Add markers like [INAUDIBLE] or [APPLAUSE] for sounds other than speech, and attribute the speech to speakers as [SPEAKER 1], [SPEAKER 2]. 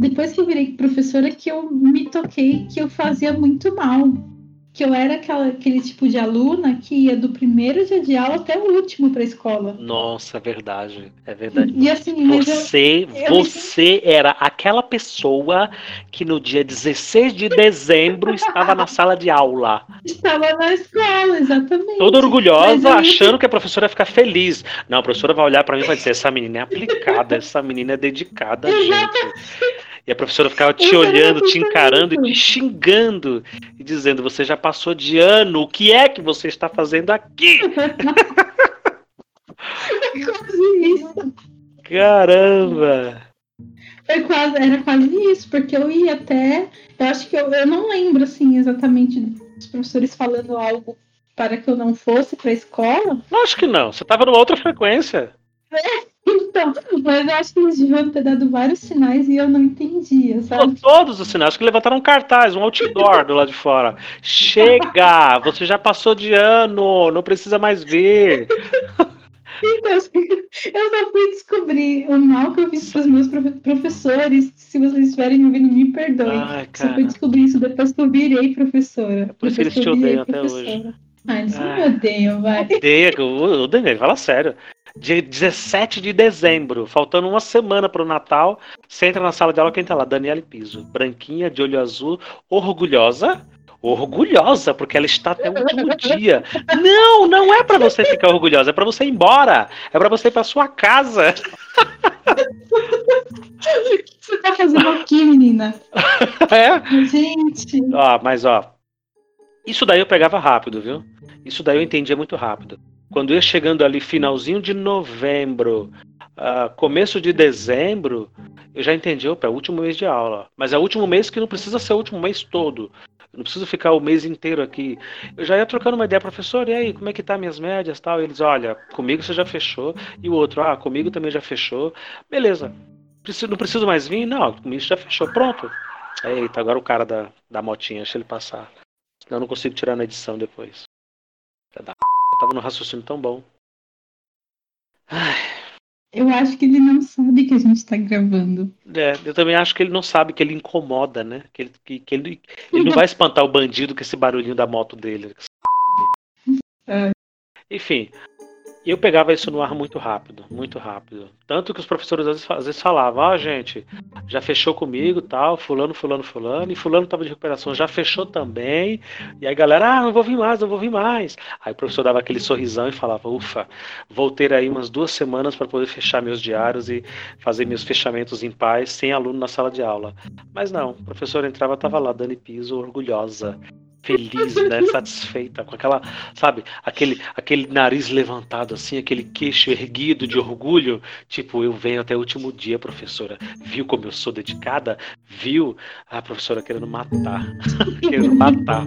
[SPEAKER 1] depois que eu virei professora, que eu me toquei que eu fazia muito mal que eu era aquela, aquele tipo de aluna que ia do primeiro dia de aula até o último para a escola.
[SPEAKER 2] Nossa, é verdade. É verdade.
[SPEAKER 1] E assim,
[SPEAKER 2] você, eu, eu você me... era aquela pessoa que no dia 16 de dezembro estava na sala de aula.
[SPEAKER 1] Estava na escola, exatamente.
[SPEAKER 2] Toda orgulhosa, achando que a professora ia ficar feliz. Não, a professora vai olhar para mim e vai dizer: essa menina é aplicada, essa menina é dedicada, gente. E a professora ficava te olhando, te encarando e te xingando e dizendo: Você já passou de ano, o que é que você está fazendo aqui?
[SPEAKER 1] É quase isso.
[SPEAKER 2] Caramba!
[SPEAKER 1] Foi quase, era quase isso, porque eu ia até. Eu acho que eu, eu não lembro assim exatamente dos professores falando algo para que eu não fosse para a escola.
[SPEAKER 2] Acho que não, você estava numa outra frequência.
[SPEAKER 1] É, então, mas eu acho que eles deviam ter dado vários sinais e eu não entendia, sabe?
[SPEAKER 2] Todos os sinais, acho que levantaram um cartaz, um outdoor do lado de fora. Chega! Você já passou de ano, não precisa mais vir.
[SPEAKER 1] Então, eu só fui descobrir o mal que eu fiz para os meus professores. Se vocês estiverem ouvindo, me perdoem. Ai, só fui descobrir isso depois que eu virei professora.
[SPEAKER 2] É por isso que eles te odeiam até hoje.
[SPEAKER 1] Ah, eles não me odeiam, vai.
[SPEAKER 2] Odeia, o Daniel, fala sério. Dia 17 de dezembro, faltando uma semana para o Natal, você entra na sala de aula, quem tá lá? Daniela Piso, branquinha, de olho azul, orgulhosa. Orgulhosa, porque ela está até o último [LAUGHS] dia. Não, não é para você ficar orgulhosa, é para você ir embora. É para você ir para sua casa.
[SPEAKER 1] O que você tá fazendo aqui, menina? [LAUGHS]
[SPEAKER 2] É?
[SPEAKER 1] Gente.
[SPEAKER 2] Ó, mas ó, isso daí eu pegava rápido, viu? Isso daí eu entendia muito rápido. Quando ia chegando ali finalzinho de novembro, uh, começo de dezembro, eu já entendi, opa, é o último mês de aula. Mas é o último mês que não precisa ser o último mês todo. Eu não preciso ficar o mês inteiro aqui. Eu já ia trocando uma ideia, professor, e aí, como é que tá minhas médias tal? E eles, olha, comigo você já fechou. E o outro, ah, comigo também já fechou. Beleza. Preciso, não preciso mais vir? Não, comigo já fechou. Pronto. Eita, agora o cara da, da motinha, deixa ele passar. Senão eu não consigo tirar na edição depois. Da tava no raciocínio tão bom.
[SPEAKER 1] Ai. Eu acho que ele não sabe que a gente tá gravando.
[SPEAKER 2] É, eu também acho que ele não sabe que ele incomoda, né? Que ele, que, que ele, ele não vai espantar o bandido com esse barulhinho da moto dele. [LAUGHS] É. Enfim, eu pegava isso no ar muito rápido, muito rápido. Tanto que os professores às vezes, falavam, ó, oh, gente, já fechou comigo, tal, fulano, fulano, fulano, e fulano estava de recuperação, já fechou também. E aí galera, ah, não vou vir mais, não vou vir mais. Aí o professor dava aquele sorrisão e falava, ufa, vou ter aí umas duas semanas para poder fechar meus diários e fazer meus fechamentos em paz, sem aluno na sala de aula. Mas não, o professor entrava, estava lá, Dani Piso, orgulhosa feliz, né, satisfeita, com aquela, sabe, aquele, aquele nariz levantado assim, aquele queixo erguido de orgulho, tipo, eu venho até o último dia, professora. Viu como eu sou dedicada? Viu? A professora querendo matar, [LAUGHS] querendo matar.